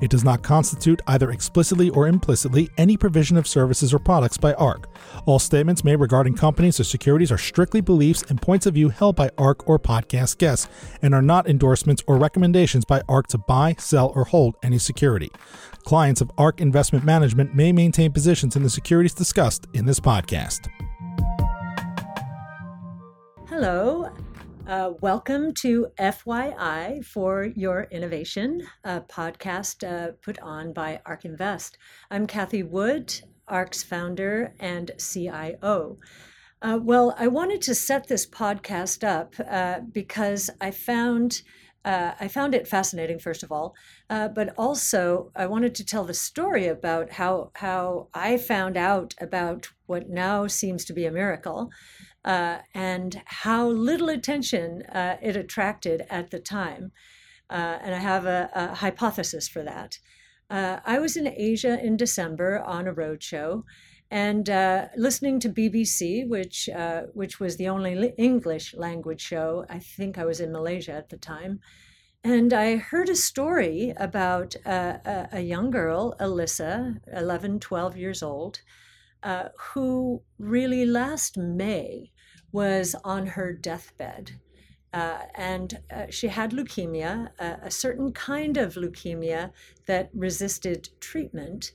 It does not constitute, either explicitly or implicitly, any provision of services or products by ARK. All statements made regarding companies or securities are strictly beliefs and points of view held by ARK or podcast guests and are not endorsements or recommendations by ARK to buy, sell, or hold any security. Clients of ARK Investment Management may maintain positions in the securities discussed in this podcast. Hello. Uh, welcome to FYI for Your Innovation, a podcast uh, put on by ARK Invest. I'm Kathy Wood, ARK's founder and CIO. Uh, well, I wanted to set this podcast up uh, because I found uh, I found it fascinating, first of all, uh, but also I wanted to tell the story about how how I found out about what now seems to be a miracle, uh, and how little attention uh, it attracted at the time. Uh, and I have a, a hypothesis for that. Uh, I was in Asia in December on a roadshow, and uh, listening to BBC, which uh, which was the only English language show. I think I was in Malaysia at the time, and I heard a story about a, a, young girl, Alyssa, 11, 12 years old, uh, who really last May was on her deathbed. Uh, and uh, she had leukemia, a certain kind of leukemia that resisted treatment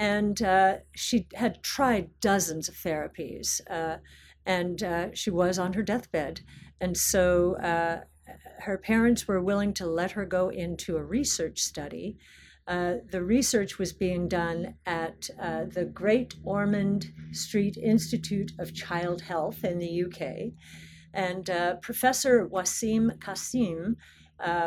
and uh, she had tried dozens of therapies, uh, and uh, she was on her deathbed. And so uh, her parents were willing to let her go into a research study. Uh, the research was being done at uh, the Great Ormond Street Institute of Child Health in the UK. And Professor Wasim Kasim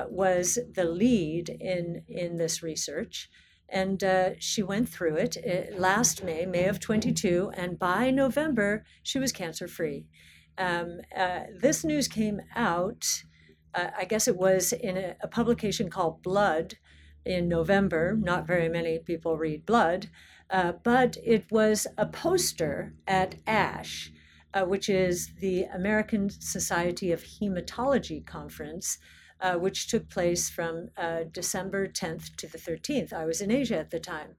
was the lead in, in this research. And uh, she went through it uh, last May, May of 22, and by November, she was cancer free. Um, uh, this news came out, uh, I guess it was in a, a, publication called Blood in November. Not very many people read Blood, uh, but it was a poster at ASH, uh, which is the American Society of Hematology Conference uh, which took place from uh, December 10th to the 13th. I was in Asia at the time.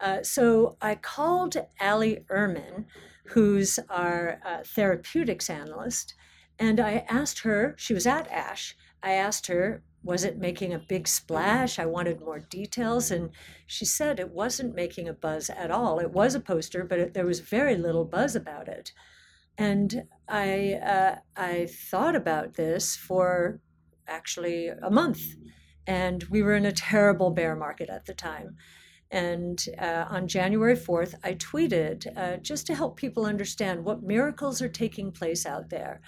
Uh, so I called Ali Ehrman, who's our uh, therapeutics analyst, and I asked her, she was at ASH, I asked her, was it making a big splash? I wanted more details. And she said it wasn't making a buzz at all. It was a poster, but it, there was very little buzz about it. And I, uh, I thought about this for actually a month. And we were in a terrible bear market at the time. And uh, on January 4th, I tweeted uh, just to help people understand what miracles are taking place out there,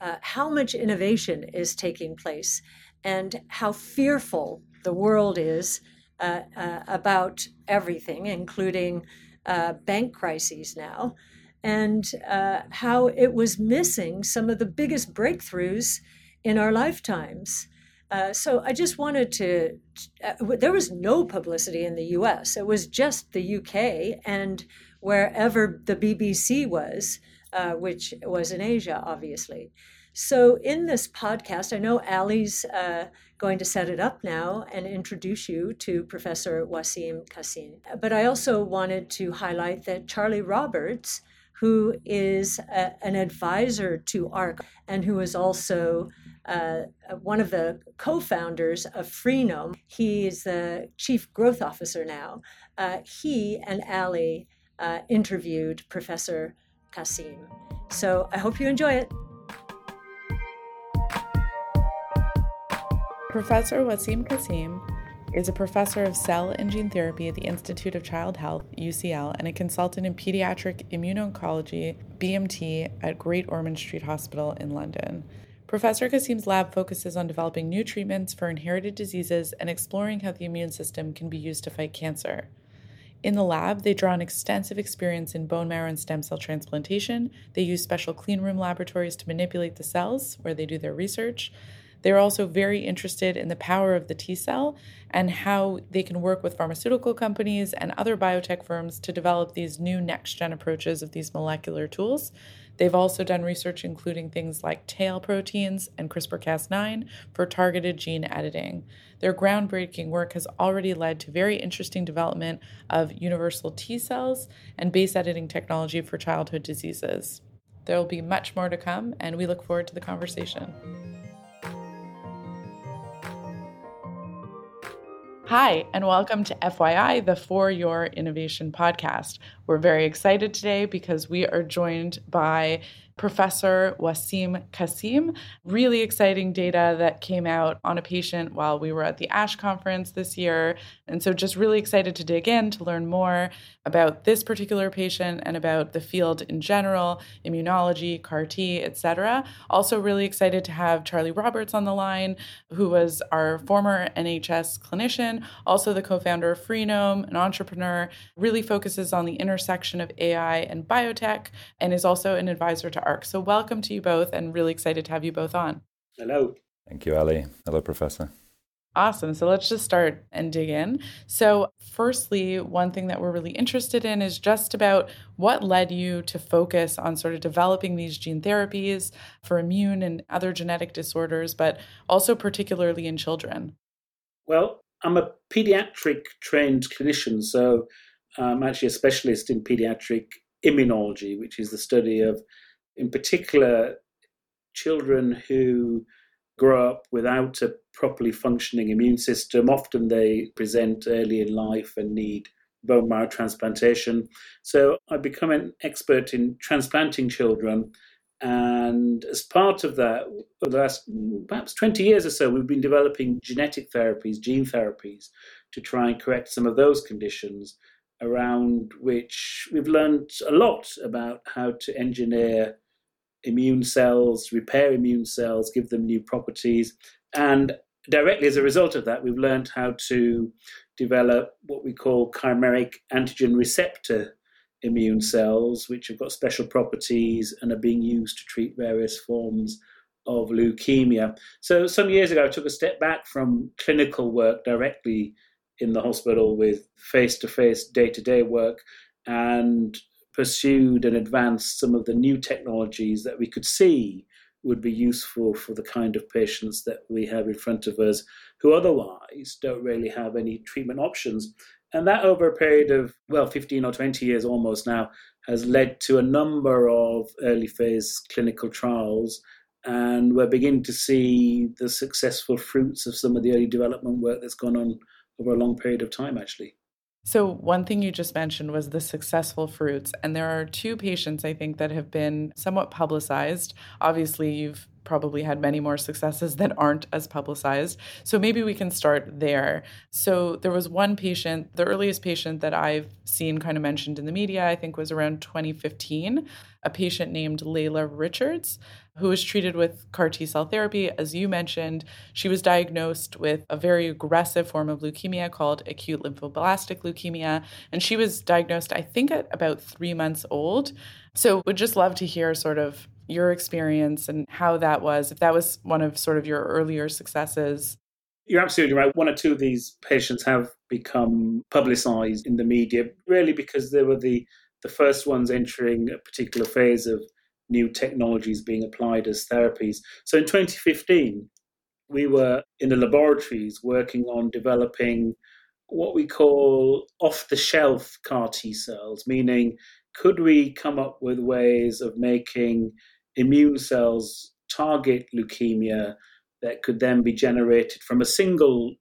uh, how much innovation is taking place, and how fearful the world is uh, uh, about everything, including uh, bank crises now, and how it was missing some of the biggest breakthroughs in our lifetimes. Uh, so I just wanted to. Uh, there was no publicity in the U.S. It was just the U.K. and wherever the BBC was, uh, which was in Asia, obviously. So in this podcast, I know Ali's uh, going to set it up now and introduce you to Professor Wasim Kasim. But I also wanted to highlight that Charlie Roberts, who is a, an advisor to ARC and who is also uh, one of the co-founders of Freenome. He is the chief growth officer now. Uh, he and Ali uh, interviewed Professor Kasim. So I hope you enjoy it. Professor Wasim Kasim is a professor of cell and gene therapy at the Institute of Child Health, UCL, and a consultant in pediatric immuno-oncology, BMT, at Great Ormond Street Hospital in London. Professor Kasim's lab focuses on developing new treatments for inherited diseases and exploring how the immune system can be used to fight cancer. In the lab, they draw on extensive experience in bone marrow and stem cell transplantation. They use special cleanroom laboratories to manipulate the cells where they do their research. They're also very interested in the power of the T cell and how they can work with pharmaceutical companies and other biotech firms to develop these new next gen approaches of these molecular tools. They've also done research including things like tail proteins and CRISPR Cas9 for targeted gene editing. Their groundbreaking work has already led to very interesting development of universal T cells and base editing technology for childhood diseases. There will be much more to come, and we look forward to the conversation. Hi, and welcome to FYI, the For Your Innovation podcast. We're very excited today because we are joined by Professor Wasim Kasim. Really exciting data that came out on a patient while we were at the ASH conference this year. And so, just really excited to dig in to learn more about this particular patient and about the field in general, immunology, CAR T, etc. Also, really excited to have Charlie Roberts on the line, who was our former NHS clinician, also the co founder of Freenome, an entrepreneur, really focuses on the intersection of AI and biotech, and is also an advisor to ARC. So, welcome to you both, and really excited to have you both on. Hello. Thank you, Ali. Hello, Professor. Awesome. So let's just start and dig in. So, firstly, one thing that we're really interested in is just about what led you to focus on sort of developing these gene therapies for immune and other genetic disorders, but also particularly in children. Well, I'm a pediatric trained clinician, so I'm actually a specialist in pediatric immunology, which is the study of in particular, children who grow up without a properly functioning immune system, often they present early in life and need bone marrow transplantation. So I've become an expert in transplanting children. And as part of that, for the last perhaps 20 years or so, we've been developing genetic therapies, gene therapies, to try and correct some of those conditions around which we've learned a lot about how to engineer immune cells, repair immune cells, give them new properties. And directly as a result of that, we've learned how to develop what we call chimeric antigen receptor immune cells, which have got special properties and are being used to treat various forms of leukemia. So, some years ago, I took a step back from clinical work directly in the hospital with face to face, day to day work and pursued and advanced some of the new technologies that we could see would be useful for the kind of patients that we have in front of us who otherwise don't really have any treatment options. And that, over a period of, well, 15 or 20 years almost now, has led to a number of early phase clinical trials. And we're beginning to see the successful fruits of some of the early development work that's gone on over a long period of time, actually. So, one thing you just mentioned was the successful fruits. And there are two patients, I think, that have been somewhat publicized. Obviously, you've probably had many more successes that aren't as publicized. So, maybe we can start there. So, there was one patient, the earliest patient that I've seen kind of mentioned in the media, I think was around 2015, a patient named Layla Richards who was treated with CAR T cell therapy. As you mentioned, she was diagnosed with a very aggressive form of leukemia called acute lymphoblastic leukemia. And she was diagnosed, I think, at about three months old. So, would just love to hear sort of your experience and how that was, if that was one of sort of your earlier successes. You're absolutely right. One or two of these patients have become publicized in the media, really because they were the, the first ones entering a particular phase of new technologies being applied as therapies. So in 2015, we were in the laboratories working on developing what we call off the shelf CAR T cells, meaning could we come up with ways of making immune cells target leukemia that could then be generated from a single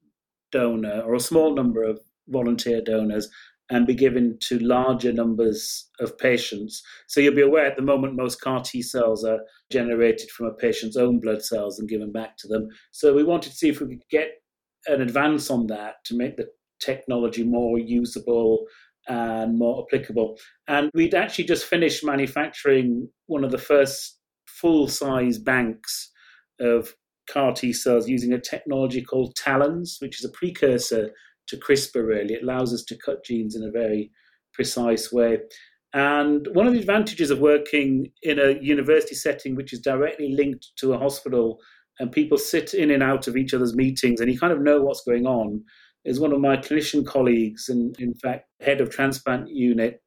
donor or a small number of volunteer donors and be given to larger numbers of patients. So you'll be aware at the moment most CAR T cells are generated from a patient's own blood cells and given back to them. So we wanted to see if we could get an advance on that to make the technology more usable and more applicable. And we'd actually just finished manufacturing one of the first full size banks of CAR T cells using a technology called TALENs, which is a precursor to CRISPR, really. It allows us to cut genes in a very precise way. And one of the advantages of working in a university setting, which is directly linked to a hospital, and people sit in and out of each other's meetings, and you kind of know what's going on, is one of my clinician colleagues, and in fact, head of transplant unit,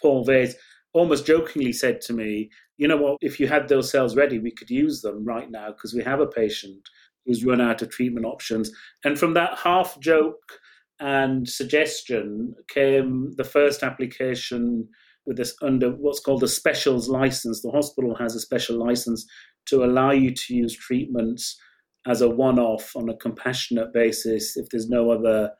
Paul Vase, almost jokingly said to me, You know what, if you had those cells ready, we could use them right now because we have a patient who's run out of treatment options. And from that half joke and suggestion came the first application with this under what's called a specials license. The hospital has a special license to allow you to use treatments as a one off on a compassionate basis if there's no other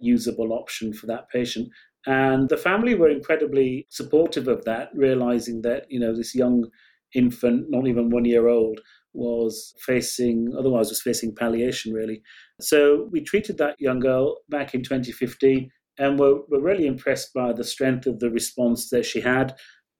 usable option for that patient. And the family were incredibly supportive of that, realizing that, you know, this young infant, not even one year old, was facing, otherwise was facing palliation really. So we treated that young girl back in 2015 and were, were really impressed by the strength of the response that she had.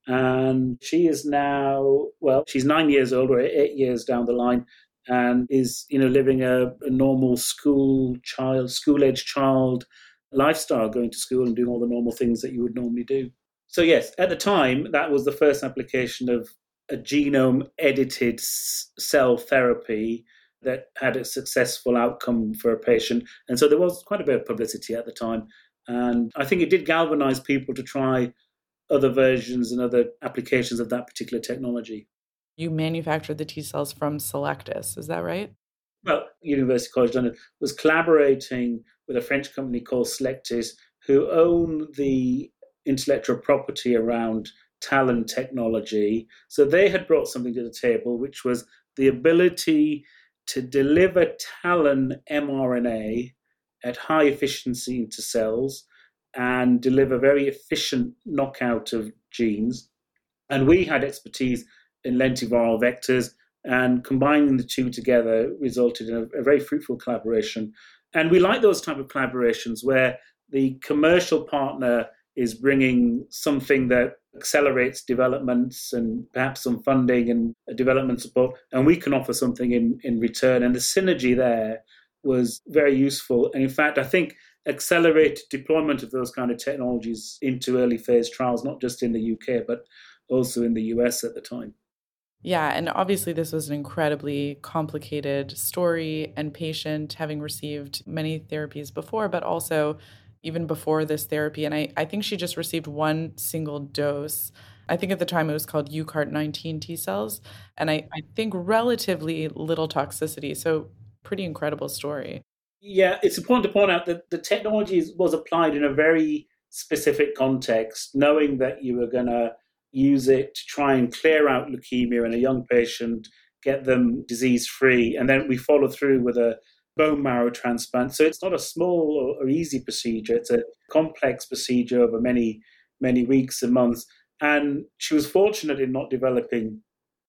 And she is now, well, she's nine years old or eight years down the line and is, you know, living a, a normal school child, school age child lifestyle, going to school and doing all the normal things that you would normally do. So, yes, at the time, that was the first application of a genome edited cell therapy that had a successful outcome for a patient. And so there was quite a bit of publicity at the time. And I think it did galvanize people to try other versions and other applications of that particular technology. You manufactured the T cells from Cellectis, is that right? Well, University College London was collaborating with a French company called Cellectis, who own the intellectual property around TALEN technology. So they had brought something to the table, which was the ability to deliver TALEN mRNA at high efficiency into cells and deliver very efficient knockout of genes. And we had expertise in lentiviral vectors, and combining the two together resulted in a, a very fruitful collaboration. And we like those type of collaborations where the commercial partner is bringing something that accelerates developments and perhaps some funding and development support, and we can offer something in, in return. And the synergy there was very useful. And in fact, I think accelerated deployment of those kind of technologies into early phase trials, not just in the UK, but also in the US at the time. Yeah, and obviously, this was an incredibly complicated story and patient having received many therapies before, but also even before this therapy. And I, I think she just received one single dose. I think at the time it was called UCART 19 T cells. And I, I think relatively little toxicity. So, pretty incredible story. Yeah, it's important to point out that the technology was applied in a very specific context, knowing that you were going to use it to try and clear out leukemia in a young patient, get them disease free, and then we followed through with a bone marrow transplant. So it's not a small or, easy procedure, it's a complex procedure over many, many weeks and months. And she was fortunate in not developing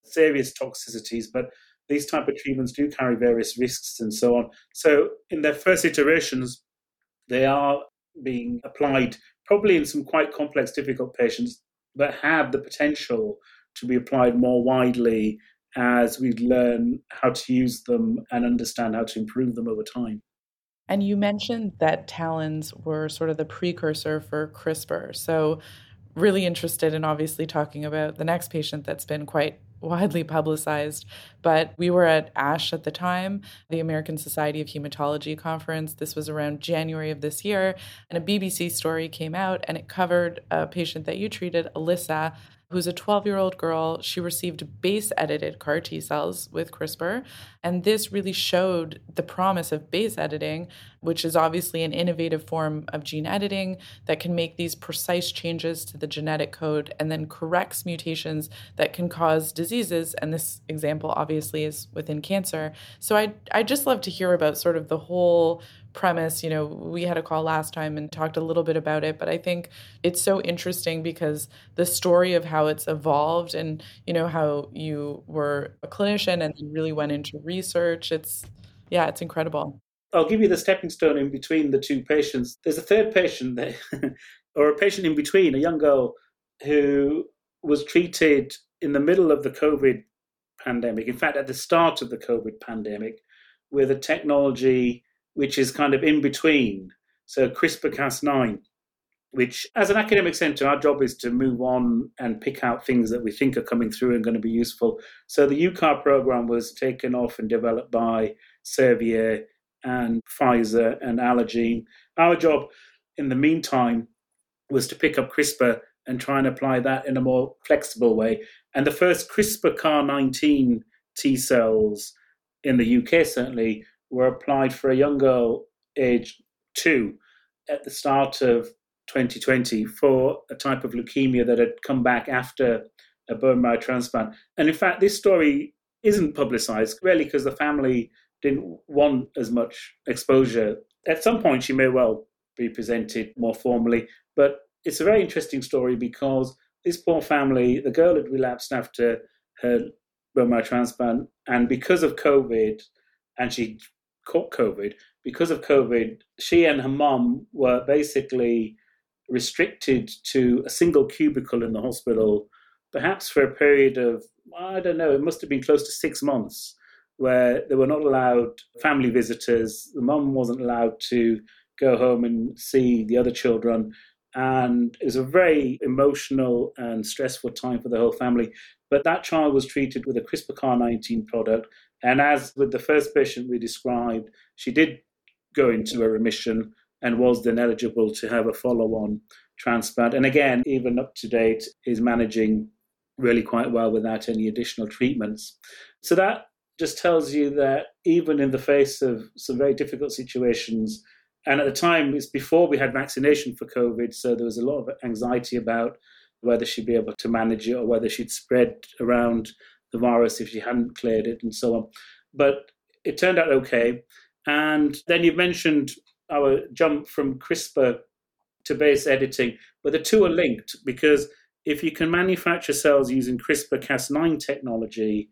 serious toxicities, but these type of treatments do carry various risks and so on. So in their first iterations, they are being applied probably in some quite complex, difficult patients, but have the potential to be applied more widely as we learn how to use them and understand how to improve them over time. And you mentioned that talons were sort of the precursor for CRISPR. So, really interested in obviously talking about the next patient that's been quite widely publicized, but we were at ASH at the time, the American Society of Hematology conference. This was around January of this year, and a BBC story came out and it covered a patient that you treated, Alyssa, who's a 12 year old girl. She received base edited CAR T cells with CRISPR. And this really showed the promise of base editing, which is obviously an innovative form of gene editing that can make these precise changes to the genetic code and then corrects mutations that can cause diseases. And this example obviously is within cancer. So I I just love to hear about sort of the whole premise. You know, we had a call last time and talked a little bit about it, but I think it's so interesting because the story of how it's evolved and, you know, how you were a clinician and really went into research. It's, yeah, it's incredible. I'll give you the stepping stone in between the two patients. There's a third patient, that, or a patient in between, a young girl who was treated in the middle of the COVID pandemic. In fact, at the start of the COVID pandemic, with a technology which is kind of in between so CRISPR Cas9, which as an academic centre, our job is to move on and pick out things that we think are coming through and going to be useful. So the UCAR program was taken off and developed by Servier and Pfizer and Allogene. Our job in the meantime was to pick up CRISPR and try and apply that in a more flexible way. And the first CRISPR Car19 T cells in the UK certainly were applied for a young girl aged two at the start of 2020 for a type of leukemia that had come back after a bone marrow transplant. And in fact, this story isn't publicized really because the family didn't want as much exposure. At some point, she may well be presented more formally, but it's a very interesting story because this poor family, the girl had relapsed after her bone marrow transplant, and because of COVID, and she caught COVID, because of COVID, she and her mom were basically restricted to a single cubicle in the hospital, perhaps for a period of, I don't know, it must have been close to six months, where they were not allowed family visitors. The mum wasn't allowed to go home and see the other children. And it was a very emotional and stressful time for the whole family. But that child was treated with a CRISPR Cas19 product. And as with the first patient we described, she did go into a remission and was then eligible to have a follow on transplant. And again, even up to date, is managing really quite well without any additional treatments. So that just tells you that even in the face of some very difficult situations, and at the time, it's before we had vaccination for COVID, so there was a lot of anxiety about whether she'd be able to manage it or whether she'd spread around the virus if she hadn't cleared it and so on. But it turned out okay. And then you've mentioned our jump from CRISPR to base editing, but the two are linked because if you can manufacture cells using CRISPR Cas9 technology,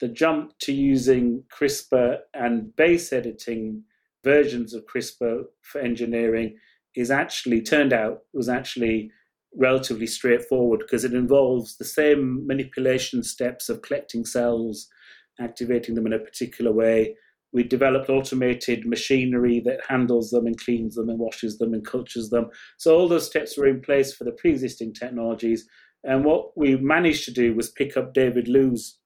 the jump to using CRISPR and base editing versions of CRISPR for engineering is actually turned out was actually relatively straightforward because it involves the same manipulation steps of collecting cells, activating them in a particular way. We developed automated machinery that handles them and cleans them and washes them and cultures them. So all those steps were in place for the pre-existing technologies. And what we managed to do was pick up David Liu's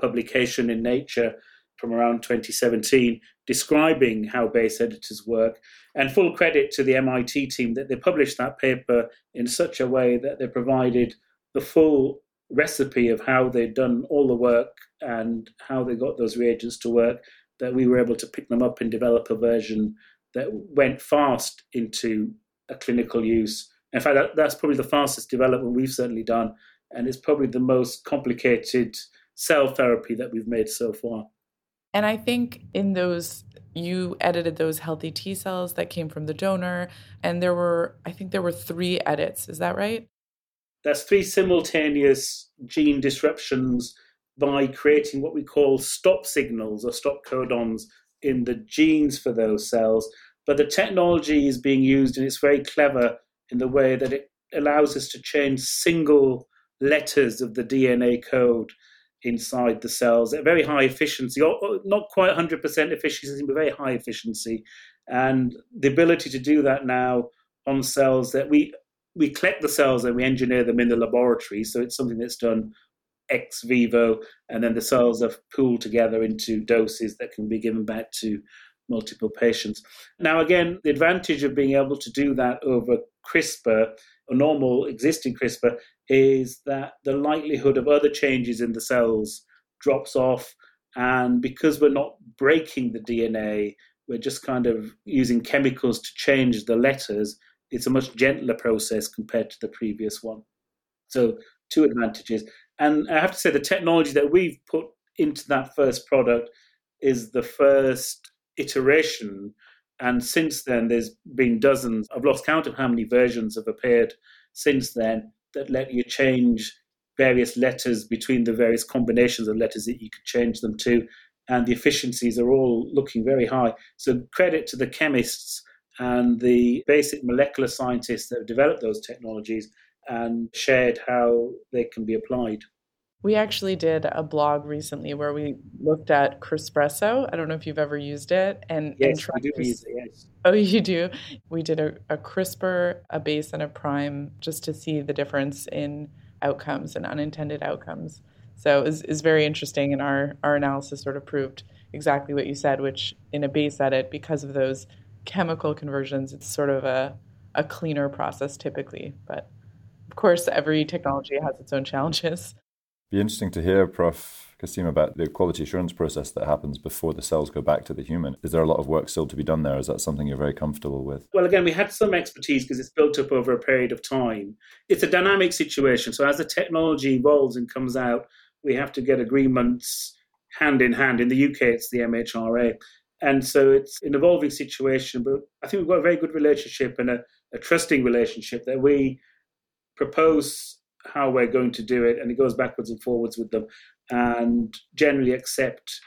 publication in Nature from around 2017 describing how base editors work. And full credit to the MIT team that they published that paper in such a way that they provided the full recipe of how they'd done all the work and how they got those reagents to work, that we were able to pick them up and develop a version that went fast into a clinical use. In fact, that, that's probably the fastest development we've certainly done, and it's probably the most complicated cell therapy that we've made so far. And I think in those, you edited those healthy T cells that came from the donor. And there were, I think there were three edits. Is that right? That's three simultaneous gene disruptions by creating what we call stop signals or stop codons in the genes for those cells. But the technology is being used and it's very clever in the way that it allows us to change single letters of the DNA code inside the cells at very high efficiency, or not quite 100% efficiency, but very high efficiency. And the ability to do that now on cells that we we collect the cells and we engineer them in the laboratory. So it's something that's done ex vivo, and then the cells are pooled together into doses that can be given back to multiple patients. Now, again, the advantage of being able to do that over CRISPR, a normal existing CRISPR, is that the likelihood of other changes in the cells drops off. And because we're not breaking the DNA, we're just kind of using chemicals to change the letters. It's a much gentler process compared to the previous one. So, two advantages. And I have to say, the technology that we've put into that first product is the first iteration. And since then, there's been dozens. I've lost count of how many versions have appeared since then that let you change various letters between the various combinations of letters that you could change them to. And the efficiencies are all looking very high. So, credit to the chemists and the basic molecular scientists that have developed those technologies and shared how they can be applied. We actually did a blog recently where we looked at Crispresso. I don't know if you've ever used it. And yes, and we do use it. Yes. Oh, you do. We did a, a CRISPR, a base, and a prime just to see the difference in outcomes and unintended outcomes. So it's is very interesting, and our our analysis sort of proved exactly what you said, which in a base edit, because of those chemical conversions, it's sort of a a cleaner process typically. But of course, every technology has its own challenges. Be interesting to hear, Prof. Kasim, about the quality assurance process that happens before the cells go back to the human. Is there a lot of work still to be done there? Is that something you're very comfortable with? Well, again, we had some expertise because it's built up over a period of time. It's a dynamic situation. So as the technology evolves and comes out, we have to get agreements hand in hand. In the UK, it's the MHRA. And so it's an evolving situation, but I think we've got a very good relationship and a, a trusting relationship that we propose how we're going to do it, and it goes backwards and forwards with them, and generally accept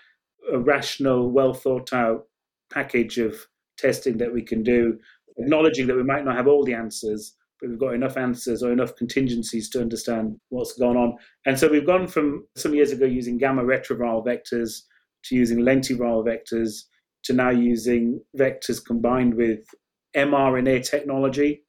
a rational, well thought out package of testing that we can do, acknowledging that we might not have all the answers, but we've got enough answers or enough contingencies to understand what's gone on. And so we've gone from some years ago using gamma retroviral vectors to using lentiviral vectors to now using vectors combined with mRNA technology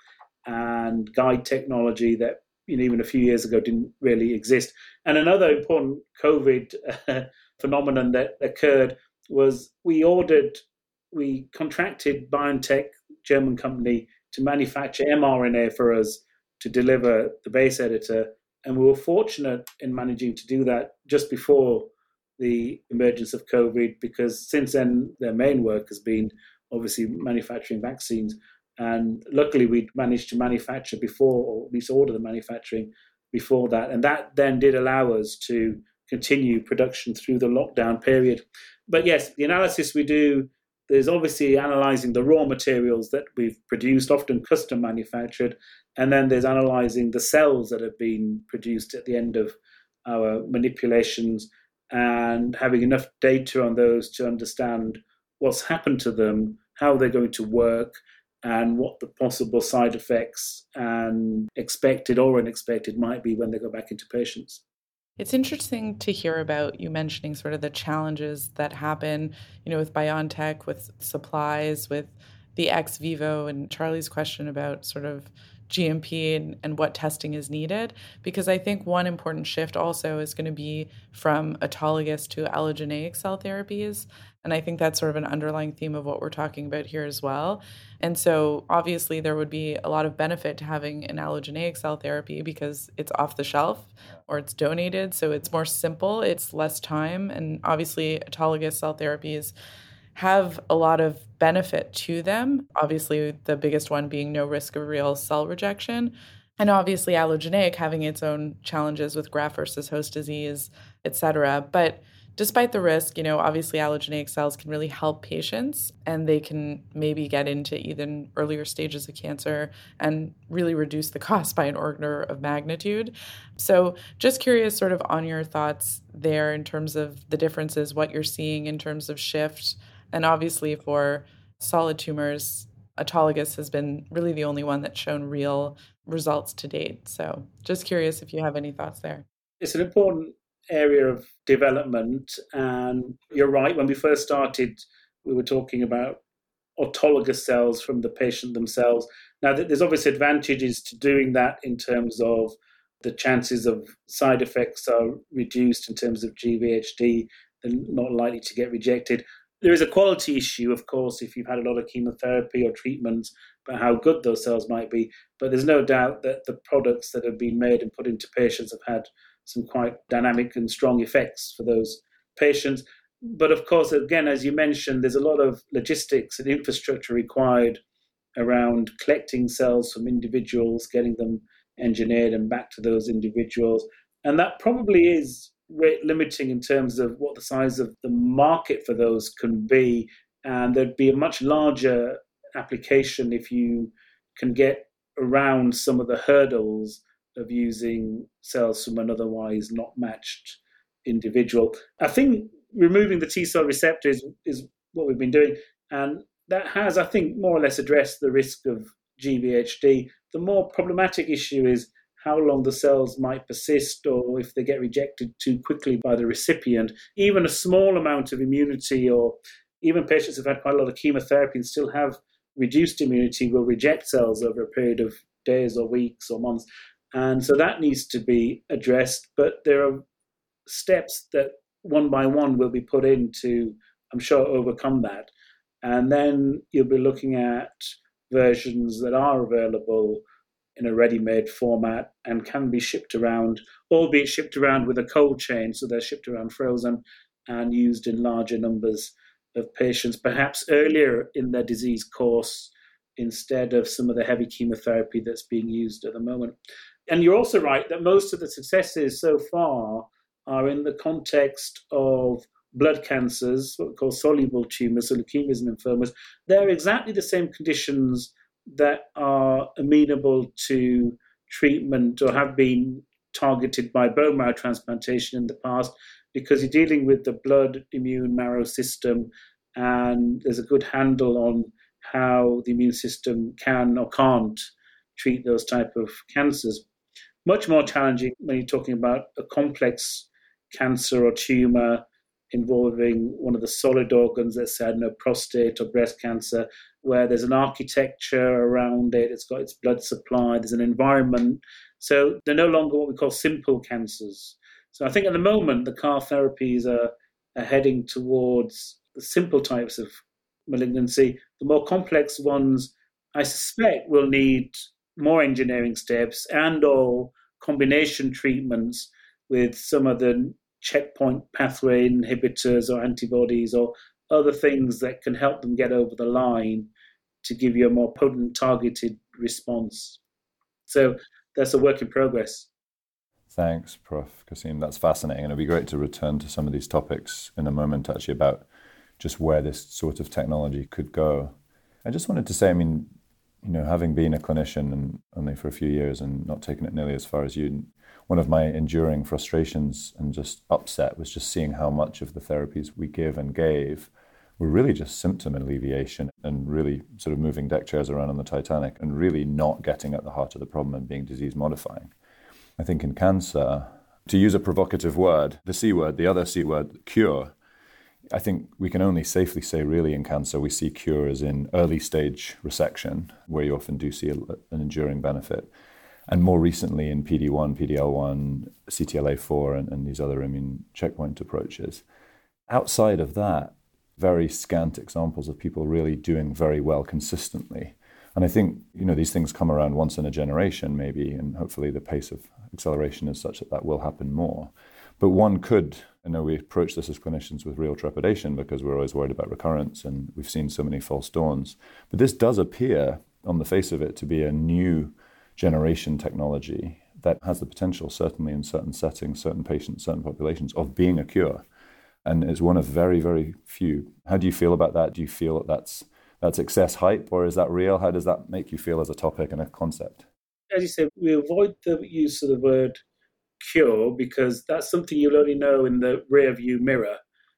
and guide technology that you know, even a few years ago didn't really exist. And another important COVID uh, phenomenon that occurred was we ordered, we contracted BioNTech, German company, to manufacture mRNA for us to deliver the base editor. And we were fortunate in managing to do that just before the emergence of COVID, because since then, their main work has been obviously manufacturing vaccines. And luckily, we managed to manufacture before, or at least order the manufacturing before that. And that then did allow us to continue production through the lockdown period. But yes, the analysis we do, there's obviously analyzing the raw materials that we've produced, often custom manufactured. And then there's analyzing the cells that have been produced at the end of our manipulations and having enough data on those to understand what's happened to them, how they're going to work, and what the possible side effects and expected or unexpected might be when they go back into patients. It's interesting to hear about you mentioning sort of the challenges that happen, you know, with BioNTech, with supplies, with the ex vivo, and Charlie's question about sort of GMP and, and what testing is needed. Because I think one important shift also is going to be from autologous to allogeneic cell therapies. And I think that's sort of an underlying theme of what we're talking about here as well. And so obviously there would be a lot of benefit to having an allogeneic cell therapy because it's off the shelf or it's donated. So it's more simple, it's less time. And obviously autologous cell therapies have a lot of benefit to them. Obviously, the biggest one being no risk of real cell rejection. And obviously, allogeneic having its own challenges with graft versus host disease, et cetera. But despite the risk, you know, obviously allogeneic cells can really help patients and they can maybe get into even earlier stages of cancer and really reduce the cost by an order of magnitude. So, just curious, sort of, on your thoughts there in terms of the differences, what you're seeing in terms of shift. And obviously, for solid tumors, autologous has been really the only one that's shown real results to date. So, just curious if you have any thoughts there. It's an important area of development. And you're right, when we first started, we were talking about autologous cells from the patient themselves. Now, there's obvious advantages to doing that in terms of the chances of side effects are reduced in terms of GVHD, they're not likely to get rejected. There is a quality issue, of course, if you've had a lot of chemotherapy or treatments, about how good those cells might be. But there's no doubt that the products that have been made and put into patients have had some quite dynamic and strong effects for those patients. But of course, again, as you mentioned, there's a lot of logistics and infrastructure required around collecting cells from individuals, getting them engineered and back to those individuals. And that probably is rate limiting in terms of what the size of the market for those can be. And there'd be a much larger application if you can get around some of the hurdles of using cells from an otherwise not matched individual. I think removing the T cell receptor is, is what we've been doing, and that has, I think, more or less addressed the risk of GVHD. The more problematic issue is how long the cells might persist or if they get rejected too quickly by the recipient. Even a small amount of immunity, or even patients who've had quite a lot of chemotherapy and still have reduced immunity, will reject cells over a period of days or weeks or months. And so that needs to be addressed. But there are steps that one by one will be put in to, I'm sure, overcome that. And then you'll be looking at versions that are available in a ready-made format and can be shipped around, albeit shipped around with a cold chain, so they're shipped around frozen and used in larger numbers of patients, perhaps earlier in their disease course instead of some of the heavy chemotherapy that's being used at the moment. And you're also right that most of the successes so far are in the context of blood cancers, what we call soluble tumors, so leukemias and lymphomas. They're exactly the same conditions that are amenable to treatment or have been targeted by bone marrow transplantation in the past because you're dealing with the blood immune marrow system and there's a good handle on how the immune system can or can't treat those type of cancers much more challenging when you're talking about a complex cancer or tumor involving one of the solid organs, let's say, know, prostate or breast cancer, where there's an architecture around it, it's got its blood supply, there's an environment. So they're no longer what we call simple cancers. So I think at the moment, the CAR therapies are, are heading towards the simple types of malignancy. The more complex ones, I suspect, will need more engineering steps and or combination treatments with some of the checkpoint pathway inhibitors or antibodies or other things that can help them get over the line to give you a more potent targeted response. So that's a work in progress. Thanks, Prof. Kasim. That's fascinating. And it'd be great to return to some of these topics in a moment, actually, about just where this sort of technology could go. I just wanted to say, I mean, you know, having been a clinician and only for a few years and not taking it nearly as far as you, one of my enduring frustrations and just upset was just seeing how much of the therapies we give and gave were really just symptom alleviation and really sort of moving deck chairs around on the Titanic and really not getting at the heart of the problem and being disease modifying. I think in cancer, to use a provocative word, the C word, the other C word, cure, I think we can only safely say, really, in cancer, we see cures in early stage resection, where you often do see an enduring benefit. And more recently in PD1, PDL1, CTLA4, and, and these other immune checkpoint approaches. Outside of that, very scant examples of people really doing very well consistently. And I think you know these things come around once in a generation, maybe, and hopefully the pace of acceleration is such that that will happen more. But one could, I know we approach this as clinicians with real trepidation because we're always worried about recurrence and we've seen so many false dawns. But this does appear, on the face of it, to be a new generation technology that has the potential, certainly in certain settings, certain patients, certain populations, of being a cure. And it's one of very, very few. How do you feel about that? Do you feel that that's, that's excess hype or is that real? How does that make you feel as a topic and a concept? As you said, we avoid the use of the word cure because that's something you'll only know in the rear view mirror.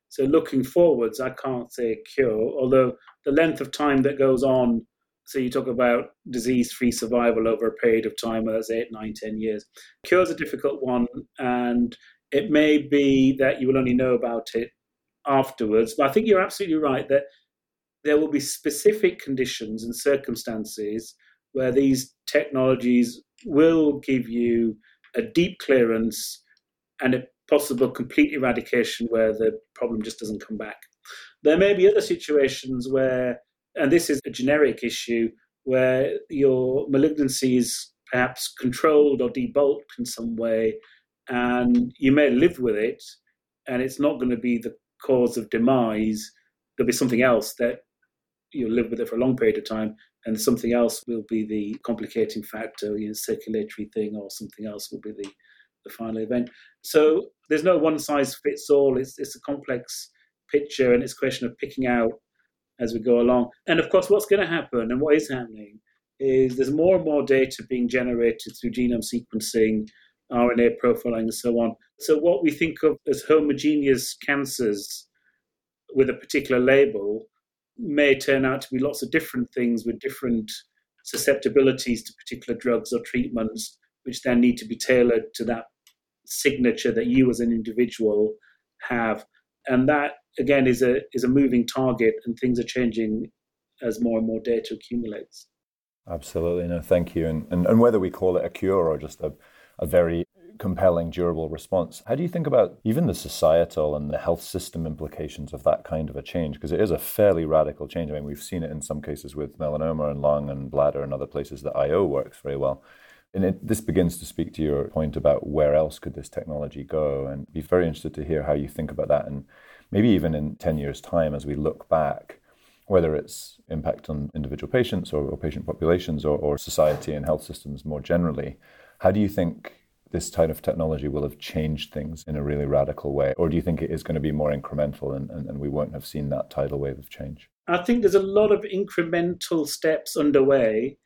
So looking forwards, I can't say cure, although the length of time that goes on, so you talk about disease-free survival over a period of time, whether that's eight, nine, ten years. Cure is a difficult one, and it may be that you will only know about it afterwards. But I think you're absolutely right that there will be specific conditions and circumstances where these technologies will give you a deep clearance and a possible complete eradication where the problem just doesn't come back. There may be other situations where, and this is a generic issue, where your malignancy is perhaps controlled or debulked in some way, and you may live with it, and it's not going to be the cause of demise. There'll be something else that you'll live with it for a long period of time, and something else will be the complicating factor, you know, circulatory thing, or something else will be the, the final event. So there's no one size fits all. It's it's a complex picture, and it's a question of picking out as we go along. And of course, what's going to happen, and what is happening, is there's more and more data being generated through genome sequencing, RNA profiling, and so on. So what we think of as homogeneous cancers with a particular label may turn out to be lots of different things with different susceptibilities to particular drugs or treatments which then need to be tailored to that signature that you as an individual have. And that again is a is a moving target and things are changing as more and more data accumulates. Absolutely. No, thank you. And, and, and whether we call it a cure or just a, a very compelling, durable response, how do you think about even the societal and the health system implications of that kind of a change? Because it is a fairly radical change. I mean, we've seen it in some cases with melanoma and lung and bladder and other places that IO works very well. And it, this begins to speak to your point about where else could this technology go, and be very interested to hear how you think about that, and maybe even in ten years' time as we look back, whether it's impact on individual patients or, or patient populations or, or society and health systems more generally. How do you think this type of technology will have changed things in a really radical way? Or do you think it is going to be more incremental and, and, and, we won't have seen that tidal wave of change? I think there's a lot of incremental steps underway.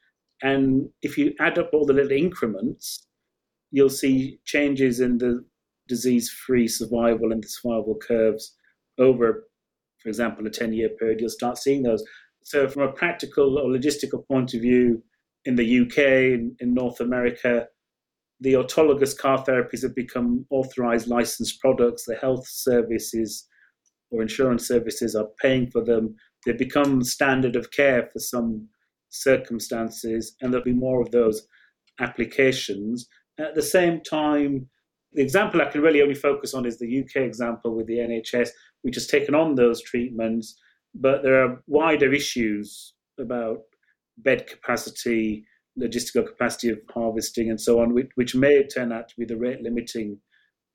And if you add up all the little increments, you'll see changes in the disease free survival and the survival curves over for example, a 10 year period, you'll start seeing those. So, from a practical or logistical point of view, in the UK, in, in North America, the autologous CAR therapies have become authorized licensed products. The health services or insurance services are paying for them. They've become standard of care for some circumstances, and there'll be more of those applications. At the same time, the example I can really only focus on is the UK example with the NHS, which has taken on those treatments, but there are wider issues about bed capacity, logistical capacity of harvesting, and so on, which, which may turn out to be the rate limiting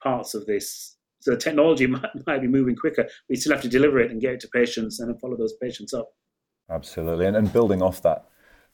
parts of this. So the technology might, might be moving quicker. We still have to deliver it and get it to patients and follow those patients up. Absolutely. And, and building off that,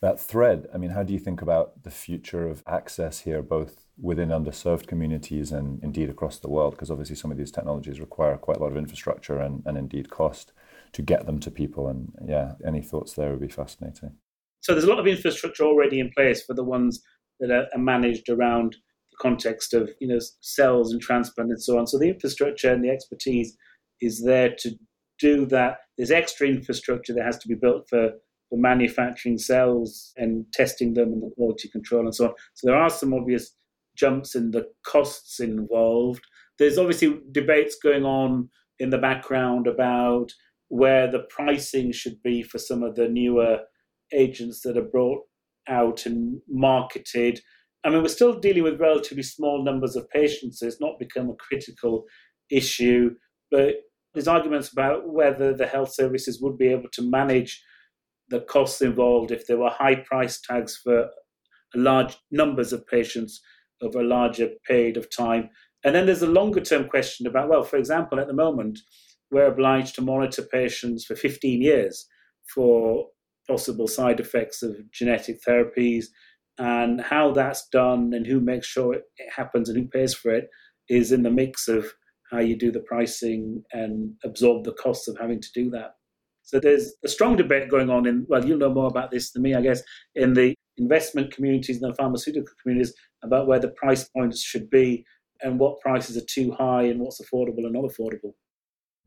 that thread, I mean, how do you think about the future of access here, both within underserved communities and indeed across the world, because obviously some of these technologies require quite a lot of infrastructure and, and indeed cost to get them to people. And yeah, any thoughts there would be fascinating. So there's a lot of infrastructure already in place for the ones that are, are managed around the context of you know cells and transplant and so on. So the infrastructure and the expertise is there to do that. There's extra infrastructure that has to be built for for manufacturing cells and testing them and the quality control and so on. So there are some obvious jumps in the costs involved. There's obviously debates going on in the background about where the pricing should be for some of the newer agents that are brought out and marketed. I mean, we're still dealing with relatively small numbers of patients, so it's not become a critical issue. But there's arguments about whether the health services would be able to manage the costs involved if there were high price tags for large numbers of patients over a larger period of time. And then there's a longer term question about, well, for example, at the moment, we're obliged to monitor patients for 15 years for possible side effects of genetic therapies and how that's done and who makes sure it happens and who pays for it is in the mix of how you do the pricing and absorb the costs of having to do that. So there's a strong debate going on in, well, you'll know more about this than me, I guess, in the investment communities and the pharmaceutical communities about where the price points should be and what prices are too high and what's affordable and not affordable.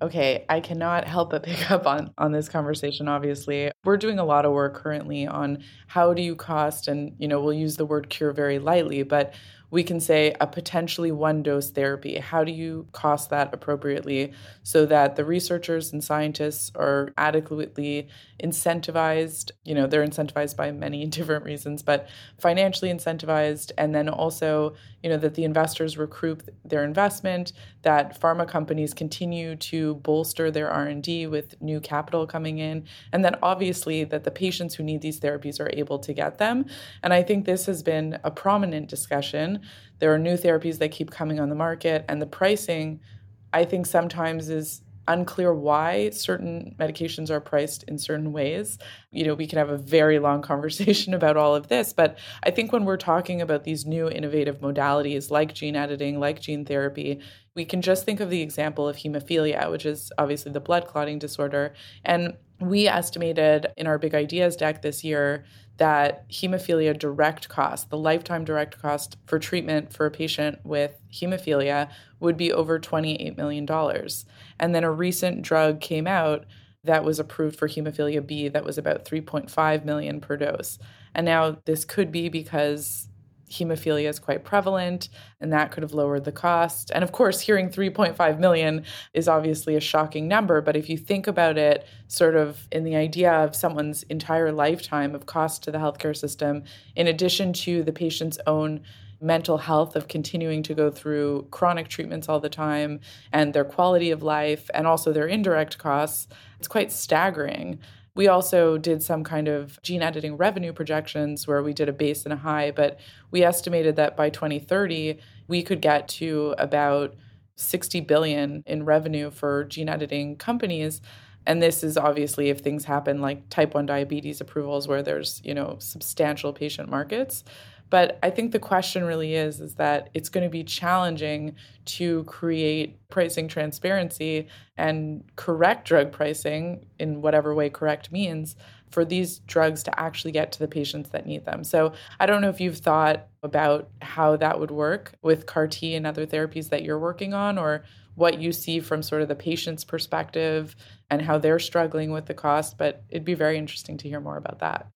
Okay, I cannot help but pick up on on this conversation obviously. We're doing a lot of work currently on how do you cost and you know, we'll use the word cure very lightly, but we can say a potentially one dose therapy. How do you cost that appropriately so that the researchers and scientists are adequately incentivized? You know, they're incentivized by many different reasons, but financially incentivized, and then also, you know, that the investors recoup their investment, that pharma companies continue to bolster their R&D with new capital coming in, and then obviously that the patients who need these therapies are able to get them. And I think this has been a prominent discussion there are new therapies that keep coming on the market, and the pricing, I think, sometimes is unclear why certain medications are priced in certain ways. You know, we can have a very long conversation about all of this, but I think when we're talking about these new innovative modalities like gene editing, like gene therapy, we can just think of the example of hemophilia, which is obviously the blood clotting disorder. And we estimated in our big ideas deck this year that hemophilia direct cost, the lifetime direct cost for treatment for a patient with hemophilia, would be over $28 million. And then a recent drug came out that was approved for hemophilia B that was about 3.5 million per dose. And now this could be because hemophilia is quite prevalent and that could have lowered the cost. And of course, hearing 3.5 million is obviously a shocking number, but if you think about it sort of in the idea of someone's entire lifetime of cost to the healthcare system in addition to the patient's own mental health of continuing to go through chronic treatments all the time and their quality of life and also their indirect costs, it's quite staggering. We also did some kind of gene editing revenue projections where we did a base and a high, but we estimated that by 2030, we could get to about 60 billion in revenue for gene editing companies. And this is obviously if things happen like type 1 diabetes approvals where there's you know substantial patient markets but I think the question really is is that it's going to be challenging to create pricing transparency and correct drug pricing in whatever way correct means for these drugs to actually get to the patients that need them. So I don't know if you've thought about how that would work with CAR T and other therapies that you're working on or what you see from sort of the patient's perspective and how they're struggling with the cost, but it'd be very interesting to hear more about that.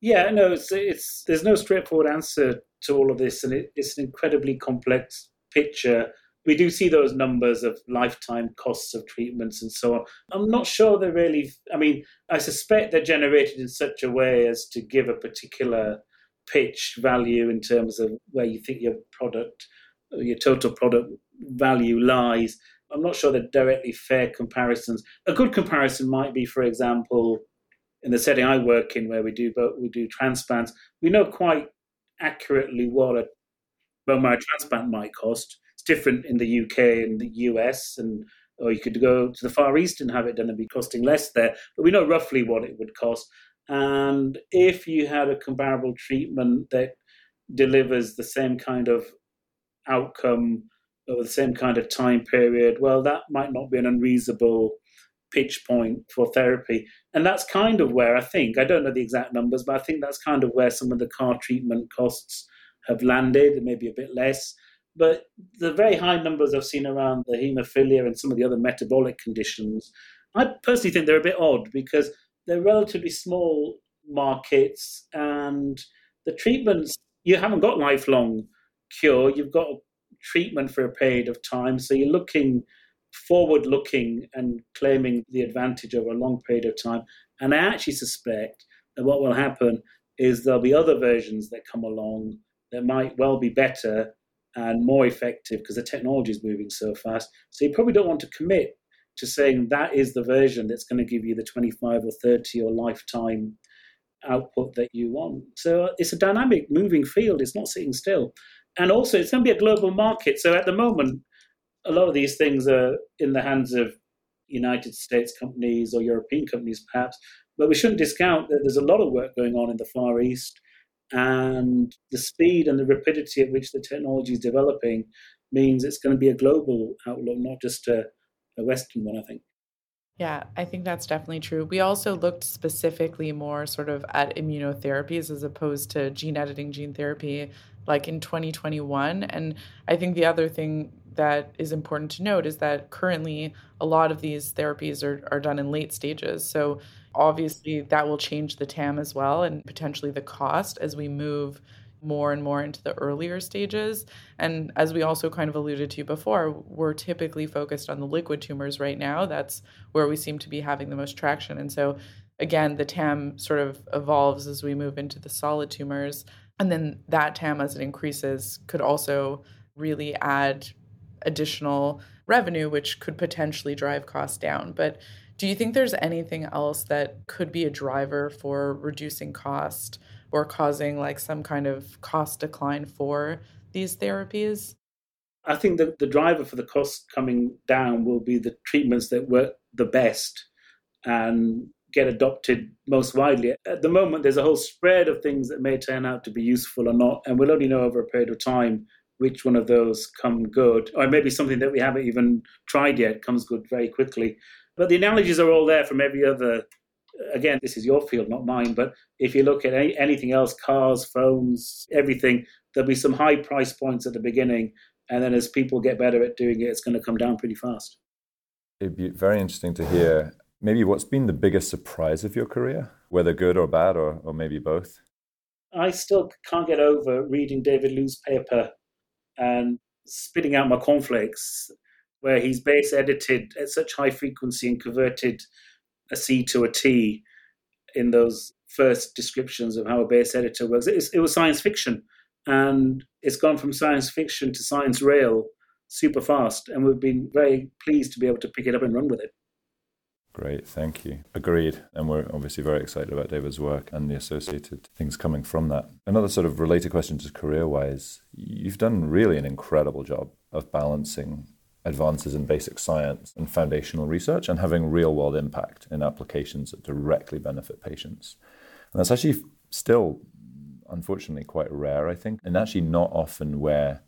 Yeah, no, it's, it's there's no straightforward answer to all of this, and it, it's an incredibly complex picture. We do see those numbers of lifetime costs of treatments and so on. I'm not sure they're really. I mean, I suspect they're generated in such a way as to give a particular pitch value in terms of where you think your product, your total product value lies. I'm not sure they're directly fair comparisons. A good comparison might be, for example, in the setting I work in, where we do we do transplants, we know quite accurately what a bone marrow transplant might cost. It's different in the UK and the US, and or you could go to the Far East and have it done and be costing less there. But we know roughly what it would cost. And if you had a comparable treatment that delivers the same kind of outcome over the same kind of time period, well, that might not be an unreasonable pitch point for therapy. And that's kind of where I think, I don't know the exact numbers, but I think that's kind of where some of the CAR treatment costs have landed, maybe a bit less. But the very high numbers I've seen around the haemophilia and some of the other metabolic conditions, I personally think they're a bit odd because they're relatively small markets and the treatments, you haven't got lifelong cure, you've got treatment for a period of time. So you're looking forward looking and claiming the advantage over a long period of time. And I actually suspect that what will happen is there'll be other versions that come along that might well be better and more effective because the technology is moving so fast. So you probably don't want to commit to saying that is the version that's going to give you the 25 or 30 or lifetime output that you want. So it's a dynamic, moving field. It's not sitting still. And also, it's going to be a global market. So at the moment, a lot of these things are in the hands of United States companies or European companies, perhaps. But we shouldn't discount that there's a lot of work going on in the Far East, and the speed and the rapidity at which the technology is developing means it's going to be a global outlook, not just a, a Western one, I think. Yeah, I think that's definitely true. We also looked specifically more sort of at immunotherapies as opposed to gene editing gene therapy like in 2021. And I think the other thing that is important to note is that currently a lot of these therapies are, are done in late stages. So obviously that will change the TAM as well and potentially the cost as we move more and more into the earlier stages. And as we also kind of alluded to before, we're typically focused on the liquid tumors right now. That's where we seem to be having the most traction. And so, again, the TAM sort of evolves as we move into the solid tumors. And then that TAM, as it increases, could also really add additional revenue, which could potentially drive costs down. But do you think there's anything else that could be a driver for reducing cost or causing like some kind of cost decline for these therapies? I think that the driver for the cost coming down will be the treatments that work the best and get adopted most widely. At the moment, there's a whole spread of things that may turn out to be useful or not, and we'll only know over a period of time which one of those come good, or maybe something that we haven't even tried yet comes good very quickly. But the analogies are all there from every other. Again, this is your field, not mine. But if you look at any, anything else, cars, phones, everything, there'll be some high price points at the beginning, and then as people get better at doing it, it's going to come down pretty fast. It'd be very interesting to hear maybe what's been the biggest surprise of your career, whether good or bad, or, or maybe both. I still can't get over reading David Liu's paper and spitting out my cornflakes, where he's base edited at such high frequency and converted a C to a T in those first descriptions of how a base editor works. It, it was science fiction, and it's gone from science fiction to science rail super fast, and we've been very pleased to be able to pick it up and run with it. Great, thank you. Agreed. And we're obviously very excited about David's work and the associated things coming from that. Another sort of related question, just career wise, you've done really an incredible job of balancing advances in basic science and foundational research and having real world impact in applications that directly benefit patients. And that's actually still, unfortunately, quite rare, I think, and actually not often where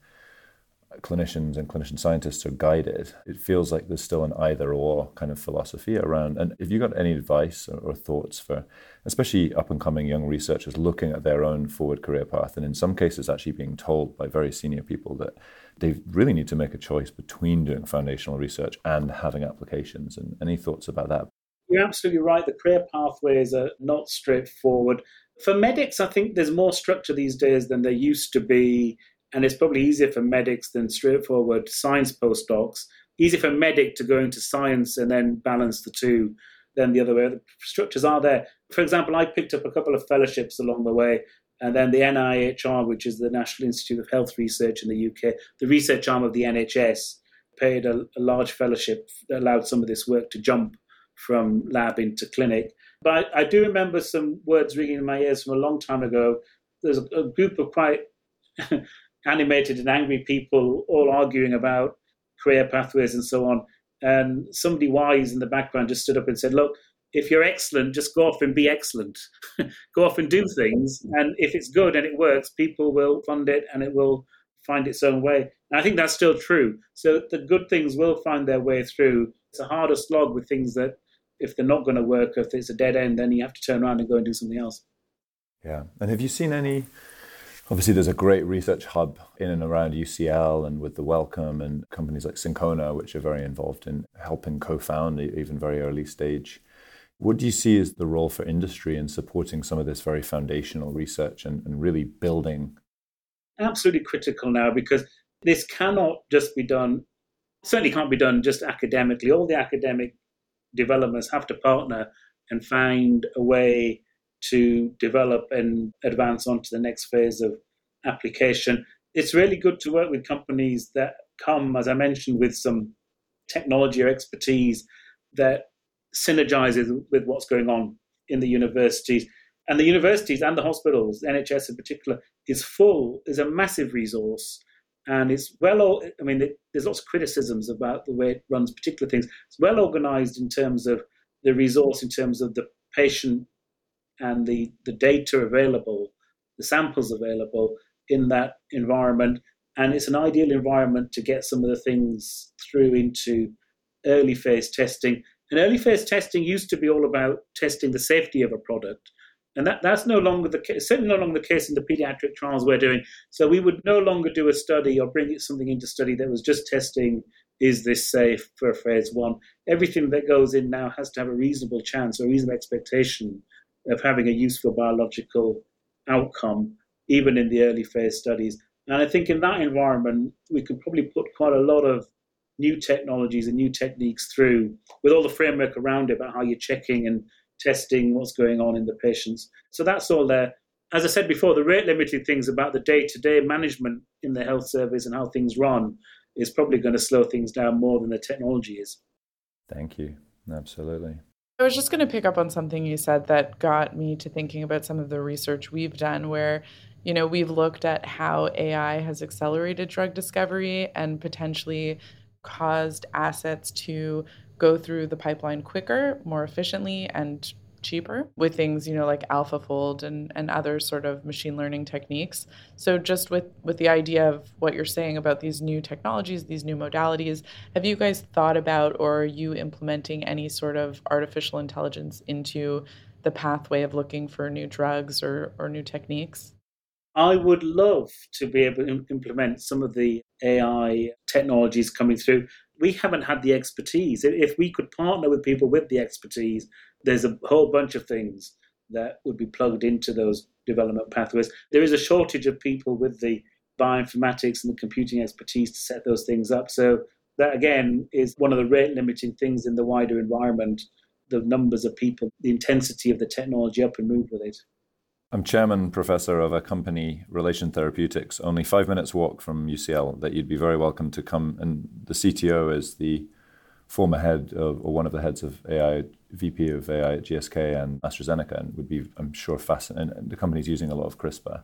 clinicians and clinician scientists are guided, it feels like there's still an either or kind of philosophy around. And if you got any advice or, or thoughts for, especially up and coming young researchers looking at their own forward career path, and in some cases actually being told by very senior people that they really need to make a choice between doing foundational research and having applications. And any thoughts about that? You're absolutely right. The career pathways are not straightforward. For medics, I think there's more structure these days than there used to be and it's probably easier for medics than straightforward science postdocs. Easier for a medic to go into science and then balance the two than the other way. The structures are there. For example, I picked up a couple of fellowships along the way, and then the NIHR, which is the National Institute of Health Research in the UK, the research arm of the NHS, paid a, a large fellowship that allowed some of this work to jump from lab into clinic. But I, I do remember some words ringing in my ears from a long time ago. There's a, a group of quite animated and angry people all arguing about career pathways and so on. And somebody wise in the background just stood up and said, Look, if you're excellent, just go off and be excellent. go off and do things. And if it's good and it works, people will fund it and it will find its own way. And I think that's still true. So the good things will find their way through. It's a harder slog with things that, if they're not going to work, if it's a dead end, then you have to turn around and go and do something else. Yeah. And have you seen any Obviously, there's a great research hub in and around UCL and with the Wellcome and companies like Syncona, which are very involved in helping co found, even very early stage. What do you see as the role for industry in supporting some of this very foundational research and, and really building? Absolutely critical now because this cannot just be done, certainly can't be done just academically. All the academic developers have to partner and find a way to develop and advance onto the next phase of application. It's really good to work with companies that come, as I mentioned, with some technology or expertise that synergizes with what's going on in the universities. And the universities and the hospitals, NHS in particular, is full, is a massive resource. And it's well, I mean, there's lots of criticisms about the way it runs particular things. It's well organized in terms of the resource, in terms of the patient and the, the data available, the samples available in that environment. And it's an ideal environment to get some of the things through into early phase testing. And early phase testing used to be all about testing the safety of a product. And that, that's no longer the case, certainly no longer the case in the pediatric trials we're doing. So we would no longer do a study or bring something into study that was just testing is this safe for phase one. Everything that goes in now has to have a reasonable chance or a reasonable expectation of having a useful biological outcome, even in the early phase studies. And I think in that environment, we could probably put quite a lot of new technologies and new techniques through with all the framework around it about how you're checking and testing what's going on in the patients. So that's all there. As I said before, the rate limiting things about the day to day management in the health service and how things run is probably going to slow things down more than the technology is. Thank you. Absolutely. I was just going to pick up on something you said that got me to thinking about some of the research we've done where you know we've looked at how AI has accelerated drug discovery and potentially caused assets to go through the pipeline quicker, more efficiently and cheaper with things you know like AlphaFold and and other sort of machine learning techniques so just with with the idea of what you're saying about these new technologies these new modalities have you guys thought about or are you implementing any sort of artificial intelligence into the pathway of looking for new drugs or or new techniques I would love to be able to implement some of the AI technologies coming through. We haven't had the expertise. If we could partner with people with the expertise, there's a whole bunch of things that would be plugged into those development pathways. There is a shortage of people with the bioinformatics and the computing expertise to set those things up. So that again is one of the rate limiting things in the wider environment the numbers of people, the intensity of the technology up and move with it. I'm chairman professor of a company, Relation Therapeutics, only five minutes walk from UCL. That you'd be very welcome to come. And the CTO is the former head of, or one of the heads of AI, VP of AI at GSK and AstraZeneca, and would be, I'm sure, fascinating. And the company's using a lot of CRISPR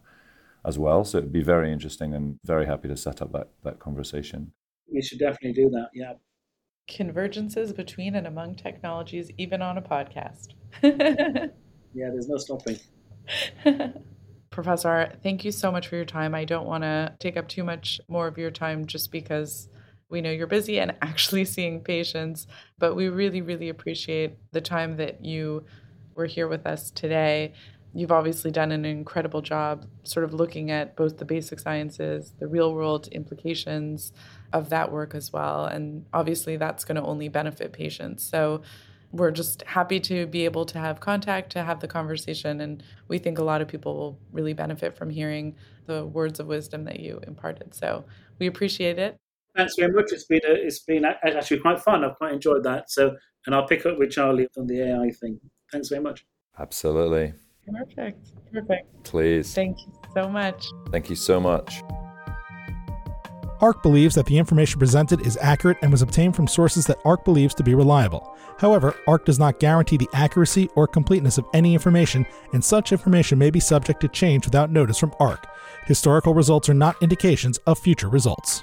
as well, so it'd be very interesting and very happy to set up that that conversation. We should definitely do that. Yeah. Convergences between and among technologies, even on a podcast. yeah, there's no stopping. Professor, thank you so much for your time. I don't want to take up too much more of your time just because we know you're busy and actually seeing patients, but we really, really appreciate the time that you were here with us today. You've obviously done an incredible job sort of looking at both the basic sciences, the real world implications of that work as well. And obviously, that's going to only benefit patients. So, we're just happy to be able to have contact, to have the conversation. And we think a lot of people will really benefit from hearing the words of wisdom that you imparted. So we appreciate it. Thanks very much. It's been a, it's been actually quite fun. I've quite enjoyed that. So, and I'll pick up with Charlie on the AI thing. Thanks very much. Absolutely. Perfect. Perfect. Please. Thank you so much. Thank you so much. ARK believes that the information presented is accurate and was obtained from sources that ARK believes to be reliable. However, ARK does not guarantee the accuracy or completeness of any information, and such information may be subject to change without notice from ARK. Historical results are not indications of future results.